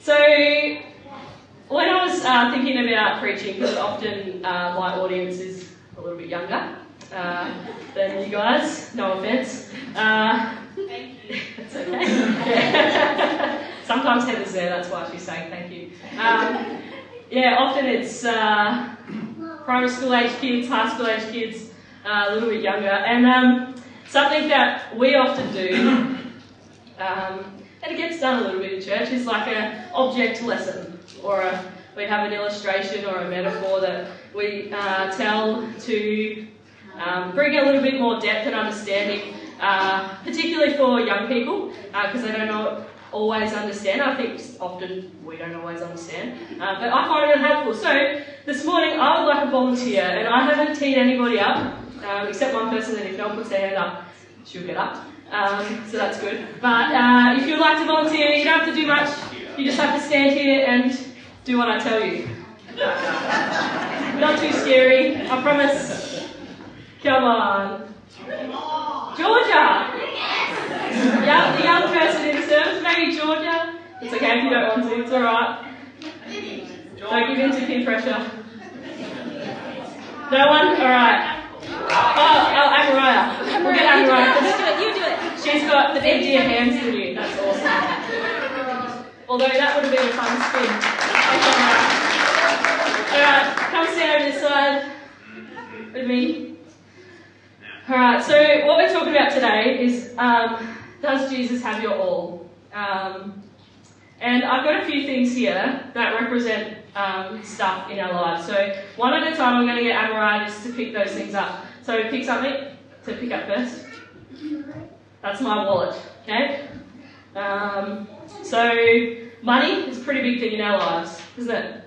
So, when I was uh, thinking about preaching, because often uh, my audience is a little bit younger uh, than you guys, no offense. Uh, Thank you. it's okay. Yeah. Sometimes Heather's there, that's why she's saying thank you. Um, yeah, often it's uh, primary school age kids, high school age kids, uh, a little bit younger. And um, something that we often do, um, it gets done a little bit in church, is like an object lesson, or a, we have an illustration or a metaphor that we uh, tell to um, bring a little bit more depth and understanding, uh, particularly for young people, because they don't know, always understand. I think often we don't always understand, uh, but I find it helpful. So this morning I would like a volunteer, and I haven't teed anybody up, um, except one person, and if no one puts their hand up, she'll get up. Um, so that's good. But uh, if you'd like to volunteer, you don't have to do much. You just have to stand here and do what I tell you. Not too scary, I promise. Come on. Georgia! Yeah, the young person in service, maybe Georgia. It's okay if you don't want to, it's alright. Don't give in to peer pressure. No one? Alright. Oh, oh, Amariah. We'll get Amariah. You do it, you do it. She's got the emptier hands than you. That's awesome. Although that would have been a fun spin. Alright, come stand over this side with me. Alright, so what we're talking about today is um, does Jesus have your all? Um, and I've got a few things here that represent um, stuff in our lives. So one at a time, I'm going to get Amariah just to pick those things up. So pick something to pick up first. That's my wallet, okay? Um, so money is a pretty big thing in our lives, isn't it?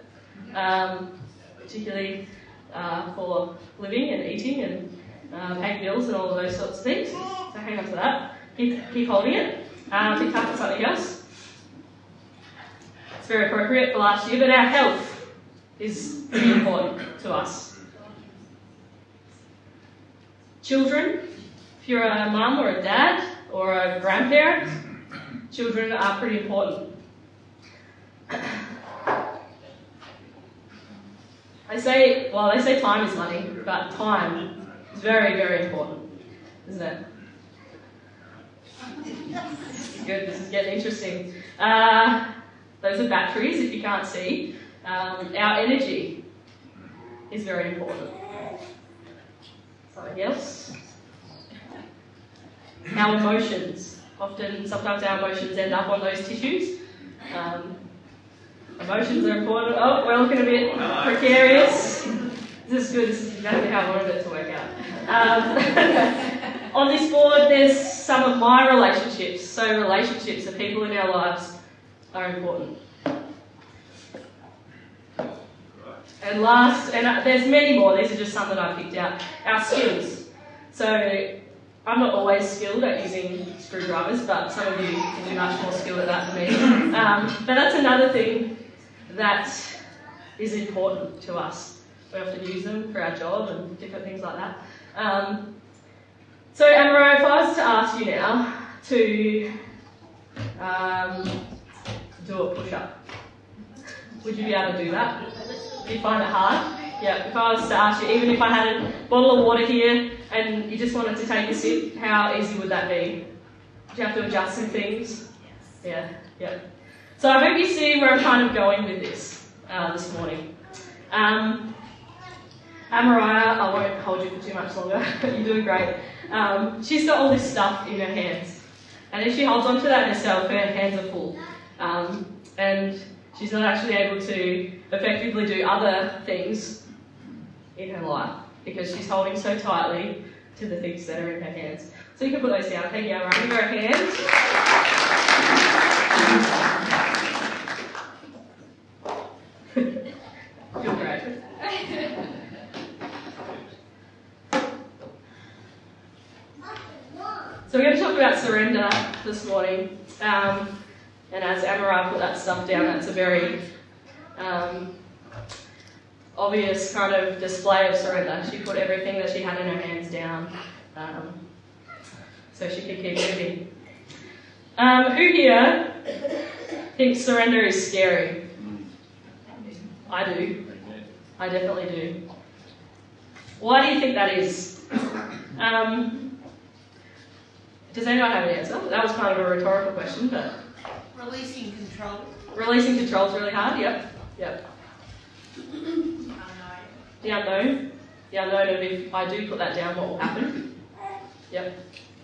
Um, particularly uh, for living and eating and uh, paying bills and all of those sorts of things. So hang on to that. Keep, keep holding it. Um, pick up something else. It's very appropriate for last year, but our health is important to us. Children, if you're a mum or a dad or a grandparent, children are pretty important. I say, well, they say time is money, but time is very, very important, isn't it? Good, this is getting interesting. Uh, those are batteries, if you can't see. Um, our energy is very important. Else? Our emotions. Often, sometimes our emotions end up on those tissues. Um, emotions are important. Oh, we're looking a bit precarious. This is good. This is exactly how I wanted it to work out. Um, on this board, there's some of my relationships. So, relationships, the people in our lives, are important. And last, and uh, there's many more, these are just some that I picked out. Our skills. So, I'm not always skilled at using screwdrivers, but some of you can be much more skilled at that than me. Um, but that's another thing that is important to us. We often use them for our job and different things like that. Um, so, Amaro, if I was to ask you now to um, do a push up, would you be able to do that? Do you find it hard? Yeah, if I was to ask you, even if I had a bottle of water here and you just wanted to take a sip, how easy would that be? Do you have to adjust some things? Yes. Yeah, yeah. So I hope you see where I'm kind of going with this uh, this morning. Um, Amariah, I won't hold you for too much longer. but You're doing great. Um, she's got all this stuff in her hands, and if she holds on to that herself, her hands are full, um, and she's not actually able to effectively do other things in her life because she's holding so tightly to the things that are in her hands. So you can put those down. Thank you, Amariah. Give her a hand. Great. So we're going to talk about surrender this morning. Um, and as Amara put that stuff down, that's a very um, obvious kind of display of surrender. She put everything that she had in her hands down um, so she could keep moving. Um, who here thinks surrender is scary. I do. I definitely do. Why do you think that is? Um, does anyone have an answer? That was kind of a rhetorical question, but Releasing control. releasing control is really hard. Yep, yep. The unknown, the unknown of if I do put that down, what will happen? Yep.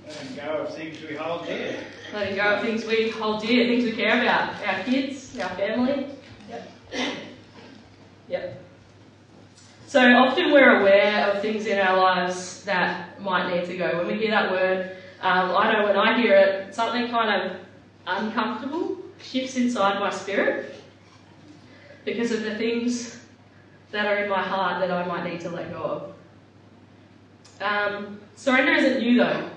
Letting go of things we hold dear. Letting go of things we hold dear, things we care about, our kids, our family. Yep. Yep. So often we're aware of things in our lives that might need to go. When we hear that word, um, I know when I hear it, something kind of uncomfortable shifts inside my spirit because of the things that are in my heart that I might need to let go of. Um, surrender isn't new though.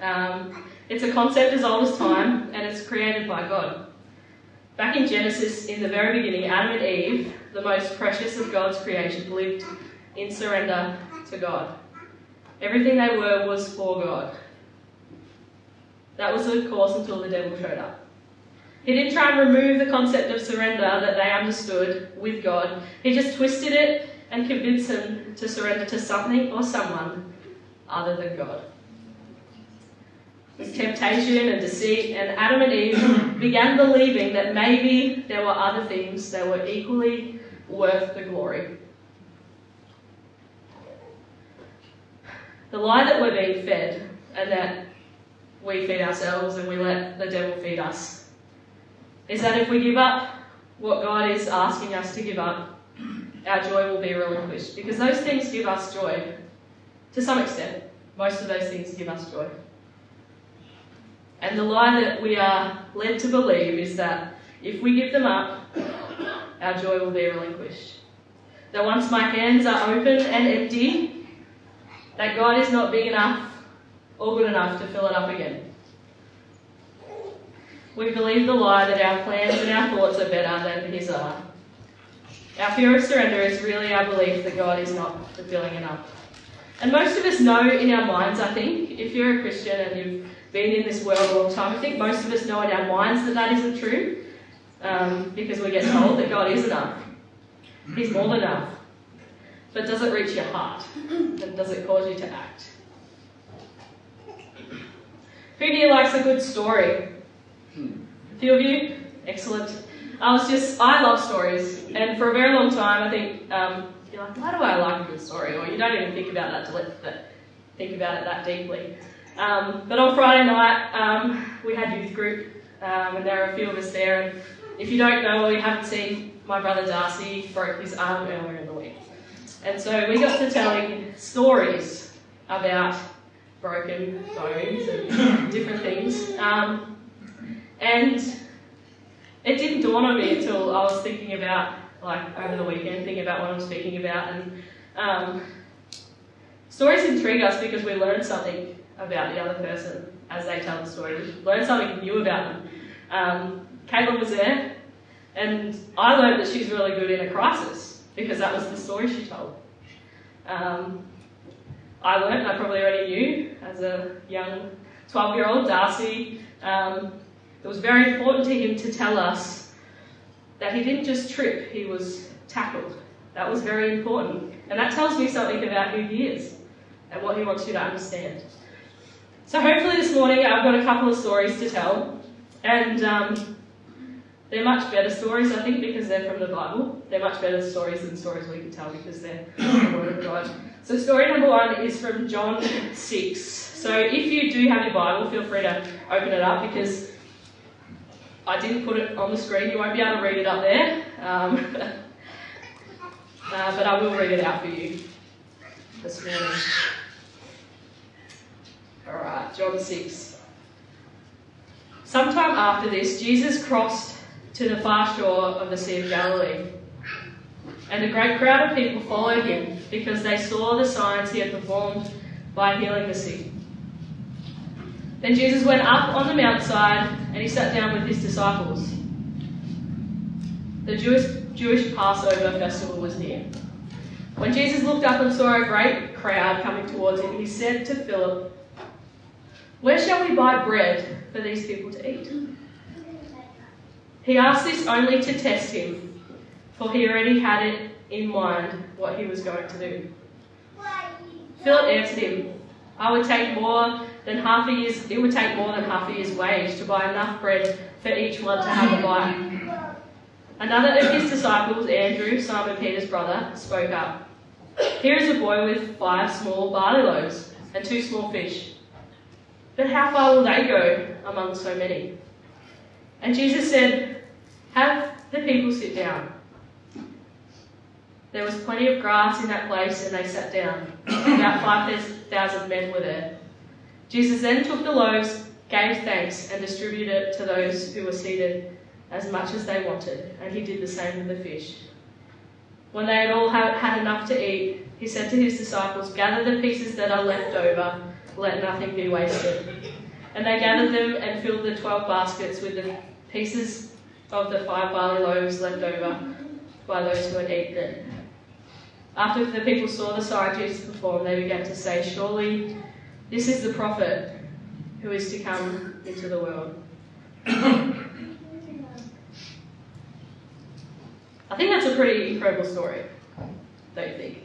Um, it's a concept as old as time and it's created by God. Back in Genesis, in the very beginning, Adam and Eve, the most precious of God's creation, lived in surrender to God. Everything they were was for God. That was of course until the devil showed up. He didn't try and remove the concept of surrender that they understood with God. He just twisted it and convinced them to surrender to something or someone other than God. With temptation and deceit, and Adam and Eve began believing that maybe there were other things that were equally worth the glory. The lie that we're being fed, and that we feed ourselves and we let the devil feed us, is that if we give up what God is asking us to give up, our joy will be relinquished. Because those things give us joy to some extent. Most of those things give us joy. And the lie that we are led to believe is that if we give them up, our joy will be relinquished. That once my hands are open and empty, that God is not big enough or good enough to fill it up again. We believe the lie that our plans and our thoughts are better than His are. Our fear of surrender is really our belief that God is not fulfilling enough. And most of us know in our minds, I think, if you're a Christian and you've been in this world a long time, I think most of us know in our minds that that isn't true um, because we get told that God is enough. He's more than enough. But does it reach your heart? And does it cause you to act? Who here likes a good story? A few of you? Excellent. I was just, I love stories. And for a very long time, I think, um, you're like, why do I like a good story? Or you don't even think about that, to think about it that deeply. Um, but on Friday night, um, we had youth group, um, and there were a few of us there. And if you don't know or you haven't seen, my brother Darcy broke his arm earlier in the week. And so we got to telling stories about broken bones and different things. Um, and it didn't dawn on me until I was thinking about, like, over the weekend, thinking about what I'm speaking about. And um, stories intrigue us because we learn something about the other person as they tell the story. We learn something new about them. Um, Caitlin was there, and I learned that she's really good in a crisis because that was the story she told. Um, I learned, I probably already knew as a young 12 year old, Darcy, um, it was very important to him to tell us that he didn't just trip, he was tackled. That was very important. And that tells me something about who he is and what he wants you to understand. So, hopefully, this morning I've got a couple of stories to tell. And um, they're much better stories, I think, because they're from the Bible. They're much better stories than stories we can tell because they're the Word of God. So, story number one is from John 6. So, if you do have your Bible, feel free to open it up because I didn't put it on the screen. You won't be able to read it up there. Um, uh, but I will read it out for you this morning. Alright, John 6. Sometime after this, Jesus crossed to the far shore of the Sea of Galilee. And a great crowd of people followed him because they saw the signs he had performed by healing the sick. Then Jesus went up on the mountainside and he sat down with his disciples. The Jewish, Jewish Passover festival was near. When Jesus looked up and saw a great crowd coming towards him, he said to Philip, Where shall we buy bread for these people to eat? He asked this only to test him, for he already had it in mind what he was going to do. Philip answered him, I would take more than half a year's it would take more than half a year's wage to buy enough bread for each one to have a bite. Another of his disciples, Andrew, Simon Peter's brother, spoke up. Here is a boy with five small barley loaves and two small fish. But how far will they go among so many? And Jesus said, Have the people sit down. There was plenty of grass in that place, and they sat down. About 5,000 men were there. Jesus then took the loaves, gave thanks, and distributed it to those who were seated as much as they wanted, and he did the same with the fish. When they had all had enough to eat, he said to his disciples, Gather the pieces that are left over, let nothing be wasted. And they gathered them and filled the twelve baskets with the pieces of the five barley loaves left over by those who had eaten it. After the people saw the sign Jesus perform, they began to say, Surely this is the prophet who is to come into the world. I think that's a pretty incredible story, don't you think?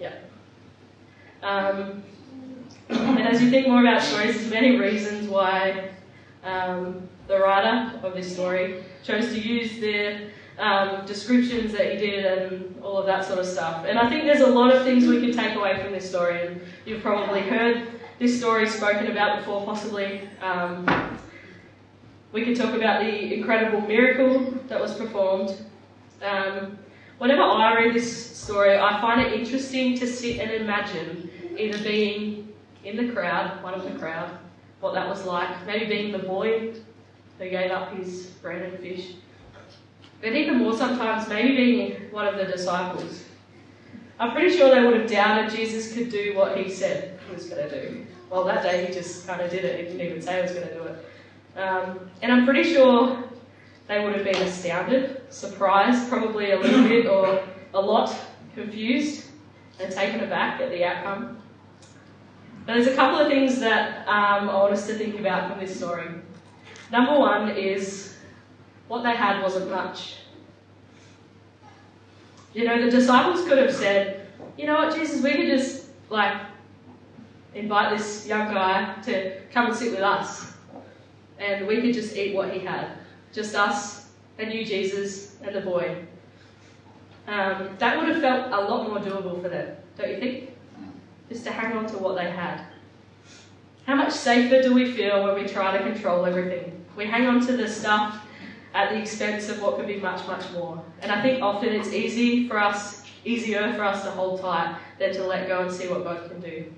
Yeah. Um, and as you think more about stories, there's many reasons why um, the writer of this story chose to use the um, descriptions that he did and all of that sort of stuff. And I think there's a lot of things we can take away from this story. And you've probably heard this story spoken about before, possibly. Um, we could talk about the incredible miracle that was performed. Um, whenever I read this story, I find it interesting to sit and imagine either being in the crowd, one of the crowd, what that was like, maybe being the boy who gave up his bread and fish, but even more sometimes, maybe being one of the disciples. I'm pretty sure they would have doubted Jesus could do what he said he was going to do. Well, that day he just kind of did it. He didn't even say he was going to do it. Um, and I'm pretty sure they would have been astounded, surprised, probably a little bit or a lot confused and taken aback at the outcome. But there's a couple of things that um, I want us to think about from this story. Number one is what they had wasn't much. You know, the disciples could have said, you know what, Jesus, we could just, like, invite this young guy to come and sit with us. And we could just eat what he had. Just us and you, Jesus, and the boy. Um, that would have felt a lot more doable for them, don't you think? Just to hang on to what they had. How much safer do we feel when we try to control everything? We hang on to the stuff at the expense of what could be much, much more. And I think often it's easy for us, easier for us to hold tight than to let go and see what God can do.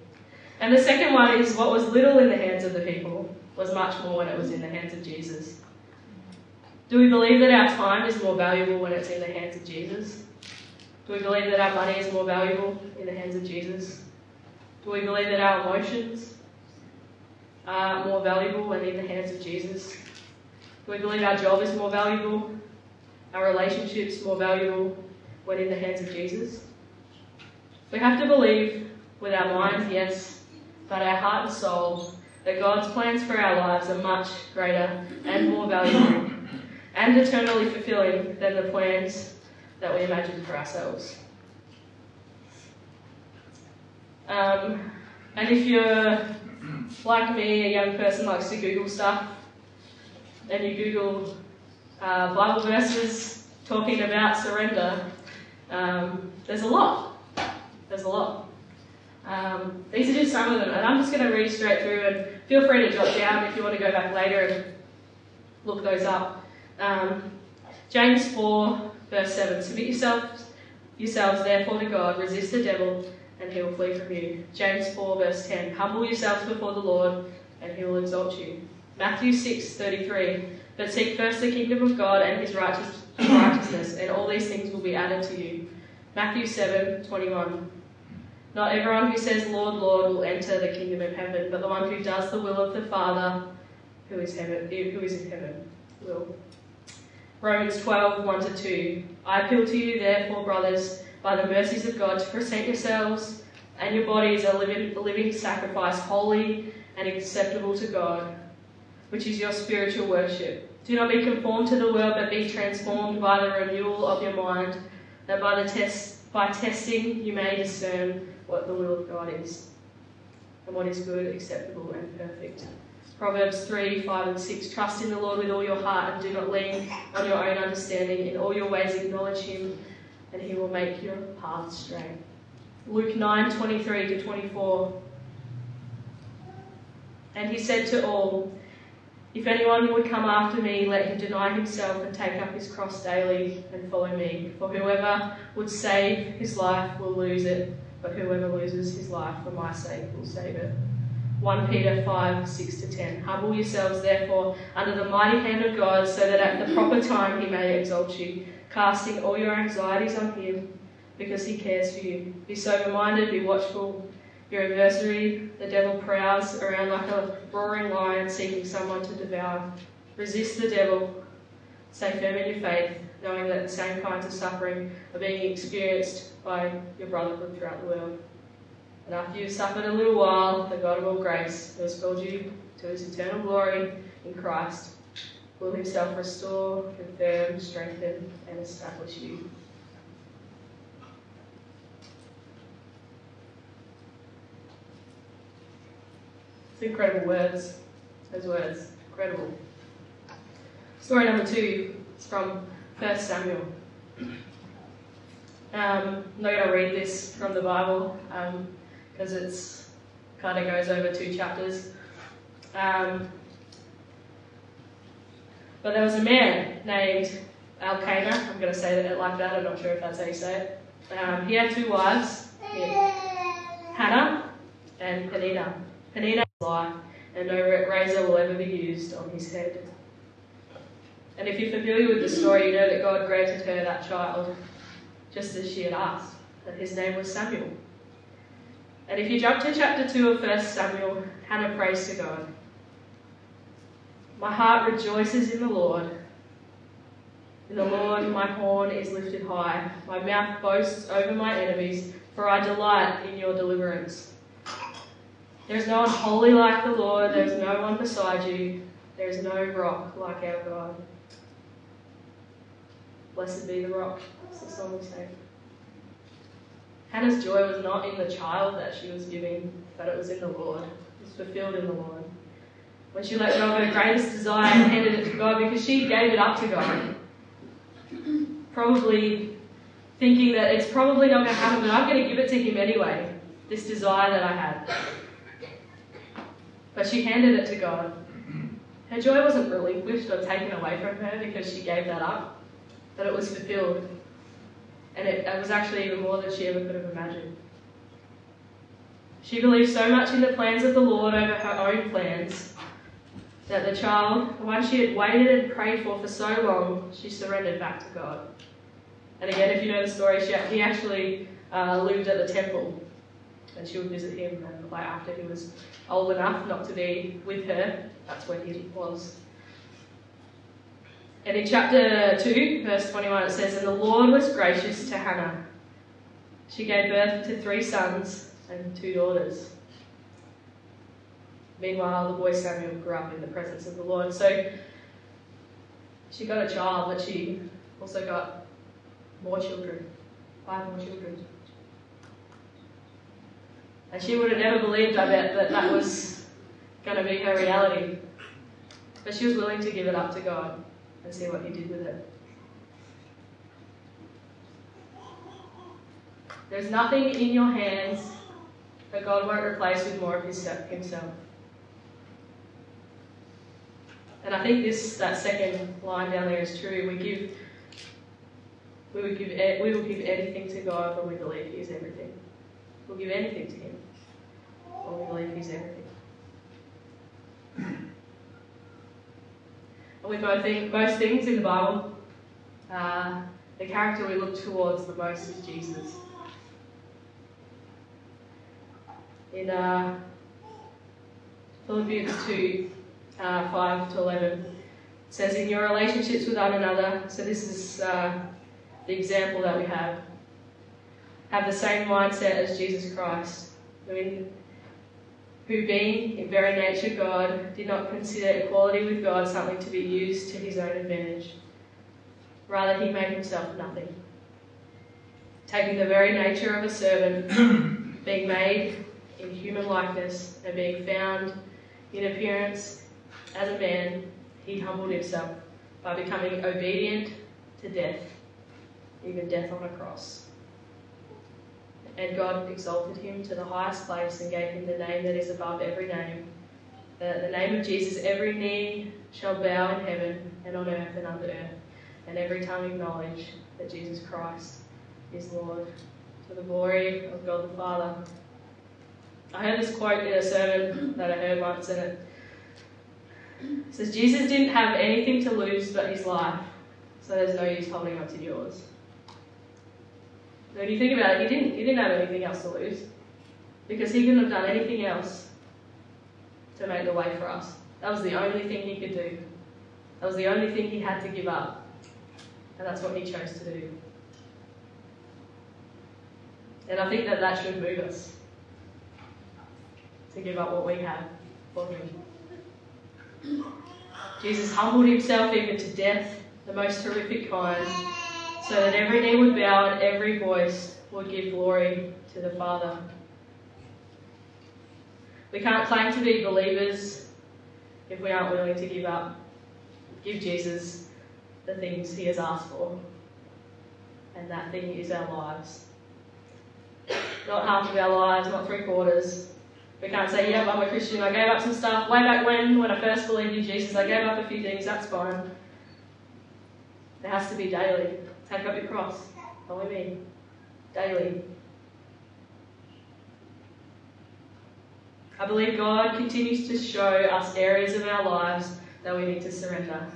And the second one is what was little in the hands of the people was much more when it was in the hands of Jesus. Do we believe that our time is more valuable when it's in the hands of Jesus? Do we believe that our money is more valuable in the hands of Jesus? Do we believe that our emotions are more valuable when in the hands of Jesus? We believe our job is more valuable? Our relationships more valuable when in the hands of Jesus? We have to believe with our minds, yes, but our heart and soul that God's plans for our lives are much greater and more valuable and eternally fulfilling than the plans that we imagine for ourselves. Um, and if you're like me, a young person likes to Google stuff, and you Google uh, Bible verses talking about surrender, um, there's a lot. There's a lot. Um, these are just some of them, and I'm just going to read straight through. And feel free to jot down if you want to go back later and look those up. Um, James 4, verse 7 Submit yourselves, yourselves therefore to God, resist the devil, and he will flee from you. James 4, verse 10 Humble yourselves before the Lord, and he will exalt you. Matthew 6:33. But seek first the kingdom of God and his righteous, righteousness, and all these things will be added to you. Matthew 7:21. Not everyone who says, Lord, Lord, will enter the kingdom of heaven, but the one who does the will of the Father who is, heaven, eh, who is in heaven will. Romans 12, 1 to 2. I appeal to you, therefore, brothers, by the mercies of God, to present yourselves and your bodies a living, a living sacrifice, holy and acceptable to God, which is your spiritual worship. Do not be conformed to the world, but be transformed by the renewal of your mind, that by the test by testing you may discern what the will of God is, and what is good, acceptable, and perfect. Proverbs 3, 5, and 6. Trust in the Lord with all your heart, and do not lean on your own understanding. In all your ways acknowledge him, and he will make your path straight. Luke 9, 23 to 24. And he said to all, If anyone would come after me, let him deny himself and take up his cross daily and follow me. For whoever would save his life will lose it, but whoever loses his life for my sake will save it. 1 Peter 5, 6 to 10. Humble yourselves, therefore, under the mighty hand of God, so that at the proper time he may exalt you, casting all your anxieties on him, because he cares for you. Be sober minded, be watchful. Your adversary, the devil, prowls around like a roaring lion seeking someone to devour. Resist the devil. Stay firm in your faith, knowing that the same kinds of suffering are being experienced by your brotherhood throughout the world. And after you've suffered a little while, the God of all grace, who has called you to his eternal glory in Christ, will himself restore, confirm, strengthen, and establish you. It's incredible words. Those words. Incredible. Story number two is from 1 Samuel. Um, I'm not going to read this from the Bible because um, it's kind of goes over two chapters. Um, but there was a man named Elkanah. I'm going to say it like that. I'm not sure if that's how you say it. Um, he had two wives, Hannah and Peninnah. Peninnah life, and no razor will ever be used on his head. And if you're familiar with the story, you know that God granted her that child just as she had asked, that his name was Samuel. And if you jump to chapter 2 of 1 Samuel, Hannah prays to God. My heart rejoices in the Lord. In the Lord, my horn is lifted high. My mouth boasts over my enemies, for I delight in your deliverance. There is no one holy like the Lord. There is no one beside you. There is no rock like our God. Blessed be the rock. That's the song we say. Hannah's joy was not in the child that she was giving, but it was in the Lord. It was fulfilled in the Lord. When she let go of her greatest desire and handed it to God because she gave it up to God. Probably thinking that it's probably not going to happen, but I'm going to give it to Him anyway. This desire that I had. But she handed it to God. Her joy wasn't relinquished or taken away from her because she gave that up, but it was fulfilled. And it, it was actually even more than she ever could have imagined. She believed so much in the plans of the Lord over her own plans that the child, the one she had waited and prayed for for so long, she surrendered back to God. And again, if you know the story, she, he actually uh, lived at the temple and she would visit him and like after he was old enough not to be with her, that's when he was. And in chapter 2, verse 21, it says, And the Lord was gracious to Hannah. She gave birth to three sons and two daughters. Meanwhile, the boy Samuel grew up in the presence of the Lord. So she got a child, but she also got more children, five more children. And she would have never believed, I bet, that that was going to be her reality. But she was willing to give it up to God and see what He did with it. There's nothing in your hands that God won't replace with more of his, Himself. And I think this that second line down there is true. We give we would give we will give anything to God when we believe He is everything. We'll give anything to Him when we believe He's everything. And with most things in the Bible, uh, the character we look towards the most is Jesus. In uh, Philippians 2 uh, 5 to 11, it says, In your relationships with one another, so this is uh, the example that we have, have the same mindset as Jesus Christ. I mean, who being in very nature God, did not consider equality with God something to be used to his own advantage. Rather, he made himself nothing, taking the very nature of a servant, being made in human likeness, and being found in appearance as a man, he humbled himself by becoming obedient to death, even death on a cross. And God exalted him to the highest place and gave him the name that is above every name. That the name of Jesus, every knee shall bow in heaven and on earth and under earth, and every tongue acknowledge that Jesus Christ is Lord, to the glory of God the Father. I heard this quote in a sermon that I heard once, and it says, Jesus didn't have anything to lose but his life, so there's no use holding on to yours. When you think about it, he didn't, he didn't have anything else to lose because he couldn't have done anything else to make the way for us. That was the only thing he could do. That was the only thing he had to give up. And that's what he chose to do. And I think that that should move us to give up what we have for him. Jesus humbled himself even to death, the most horrific kind, so that every knee would bow and every voice would give glory to the Father. We can't claim to be believers if we aren't willing to give up, give Jesus the things he has asked for. And that thing is our lives. Not half of our lives, not three quarters. We can't say, yep, I'm a Christian, I gave up some stuff. Way back when, when I first believed in Jesus, I gave up a few things, that's fine. It has to be daily. Take up your cross. Follow me. Daily. I believe God continues to show us areas of our lives that we need to surrender.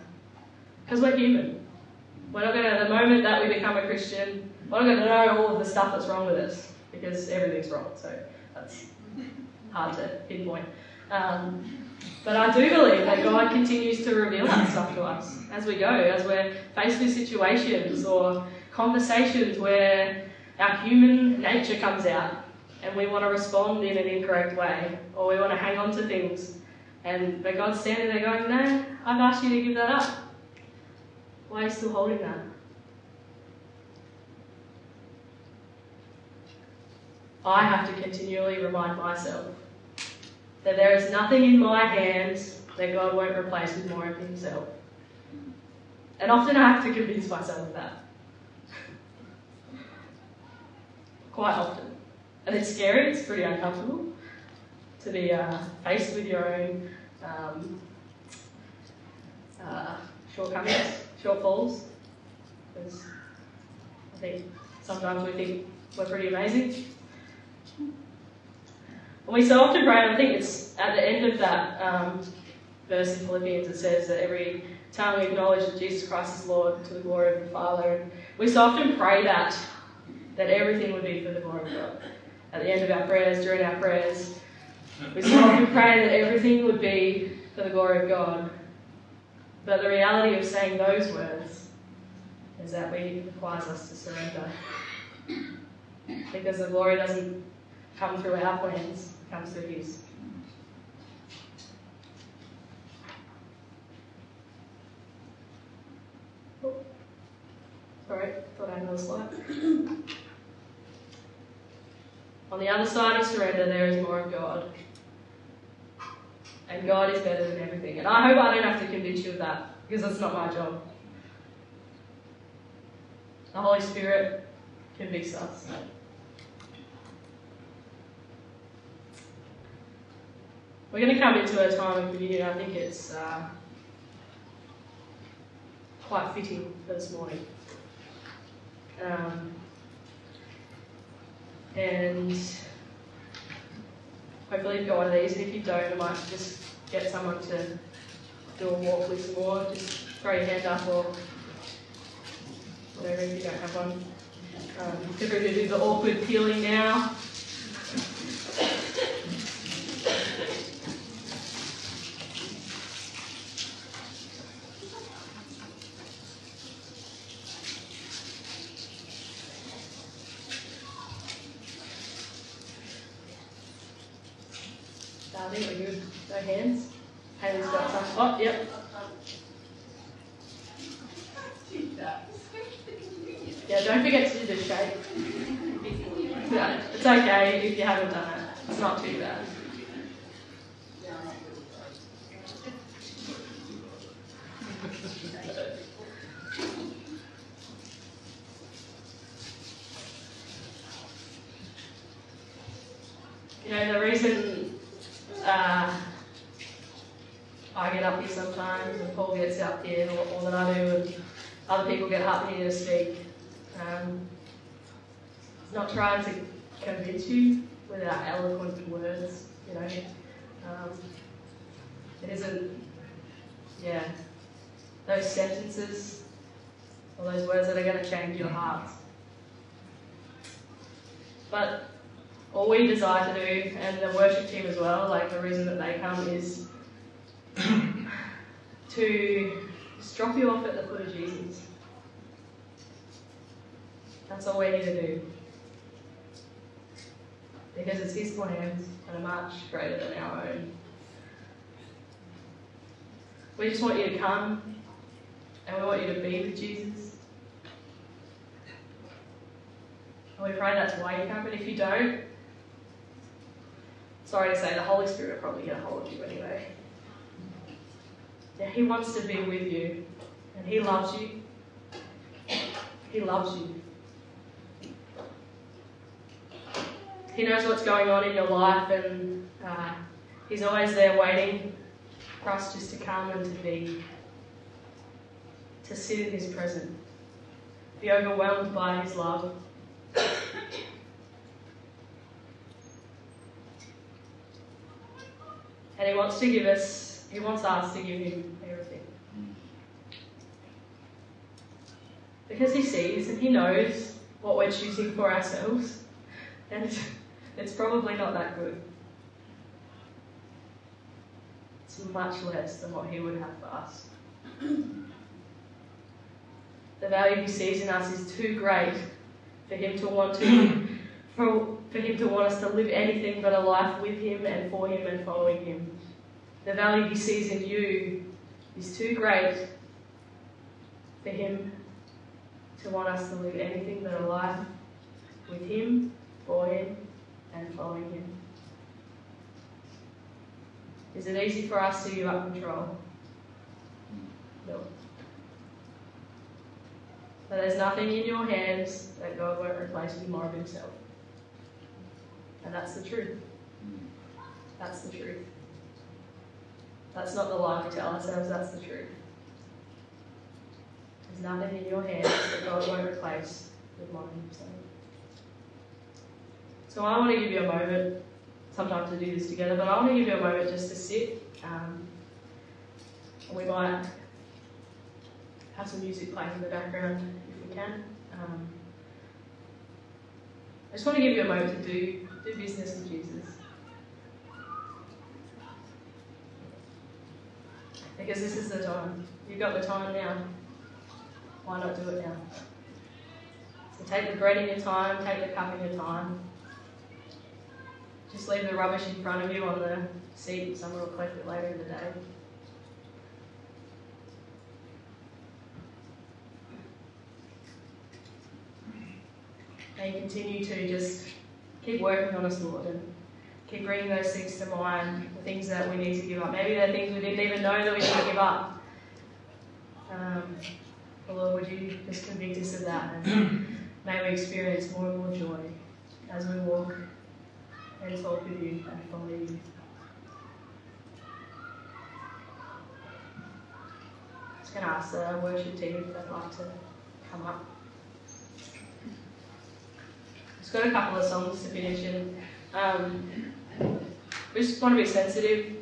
Because we're human. We're not going to, the moment that we become a Christian, we're not going to know all of the stuff that's wrong with us because everything's wrong. So that's hard to pinpoint. Um, but I do believe that God continues to reveal that stuff to us as we go, as we're faced with situations or conversations where our human nature comes out and we want to respond in an incorrect way or we want to hang on to things. And but God's standing there going, No, I've asked you to give that up. Why are you still holding that? I have to continually remind myself that there is nothing in my hands that God won't replace with more of Himself. And often I have to convince myself of that. Quite often. And it's scary, it's pretty uncomfortable to be uh, faced with your own um, uh, shortcomings, shortfalls. Because I think sometimes we think we're pretty amazing. And we so often pray, and I think it's at the end of that um, verse in Philippians, it says that every time we acknowledge that Jesus Christ is Lord to the glory of the Father. And we so often pray that, that everything would be for the glory of God. At the end of our prayers, during our prayers, we so often pray that everything would be for the glory of God. But the reality of saying those words is that we requires us to surrender. Because the glory doesn't come through our plans, comes through. Oh, Sorry, thought I had another slide. On the other side of surrender, there is more of God. And God is better than everything. And I hope I don't have to convince you of that, because that's not my job. The Holy Spirit convicts us. We're going to come into a time of communion. I think it's uh, quite fitting for this morning. Um, and hopefully you've got one of these, and if you don't, I might just get someone to do a walk with some more. Just throw your hand up or whatever if you don't have one. Um, to do the awkward peeling now. Bow think we're good. No hands. Hands got some. Oh, yep. Yeah, don't forget to do the shake. Yeah, it's okay if you haven't done it. It's not too bad. You know, the reason uh, I get up here sometimes and Paul gets up here, or, or that I do, and other people get up here to speak, um, not trying to convince you with our eloquent words, you know. Um, it isn't, yeah, those sentences or those words that are going to change your hearts. But all we desire to do, and the worship team as well, like the reason that they come is to just drop you off at the foot of Jesus. That's all we're here to do. Because it's His plans and are much greater than our own. We just want you to come and we want you to be with Jesus. And we pray that's why you come, but if you don't, sorry to say, the Holy Spirit will probably get a hold of you anyway. Yeah, He wants to be with you, and He loves you. He loves you. He knows what's going on in your life, and uh, He's always there waiting for us just to come and to be, to sit in His presence, be overwhelmed by His love. And He wants to give us, He wants us to give Him everything. Because He sees and He knows what we're choosing for ourselves. And it's probably not that good. It's much less than what He would have for us. The value He sees in us is too great for Him to want to, for, for Him to want us to live anything but a life with Him and for Him and following Him. The value He sees in you is too great for Him to want us to live anything but a life with Him, for Him, and following Him. Is it easy for us to give up control? No. But there's nothing in your hands that God won't replace with more of Himself. And that's the truth. That's the truth. That's not the lie we tell ourselves, that's the truth. There's nothing in your hands that God won't replace with of Himself. So I want to give you a moment, sometimes to do this together, but I want to give you a moment just to sit. Um, we might have some music playing in the background if we can. Um, I just want to give you a moment to do, do business with Jesus. Because this is the time. You've got the time now. Why not do it now? So take the bread in your time, take the cup in your time. Just leave the rubbish in front of you on the seat. Someone will collect it later in the day. And continue to just keep working on us, Lord, and keep bringing those things to mind, the things that we need to give up. Maybe they're things we didn't even know that we need to give up. Um, Lord, would you just convict us of that, and may we experience more and more joy as we walk and talk with you and follow you. Just going to ask the worship team if they'd like to come up. Got a couple of songs to finish and um, we just want to be sensitive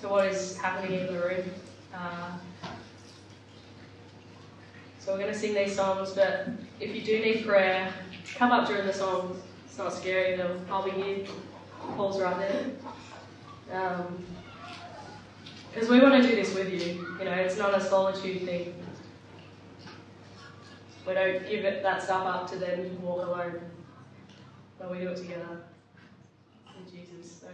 to what is happening in the room. Uh, so we're going to sing these songs, but if you do need prayer, come up during the songs. It's not scary. They'll, I'll be here. Paul's right there. Because um, we want to do this with you. You know, it's not a solitude thing. We don't give it, that stuff up to them walk alone. But we do it together with Jesus. So.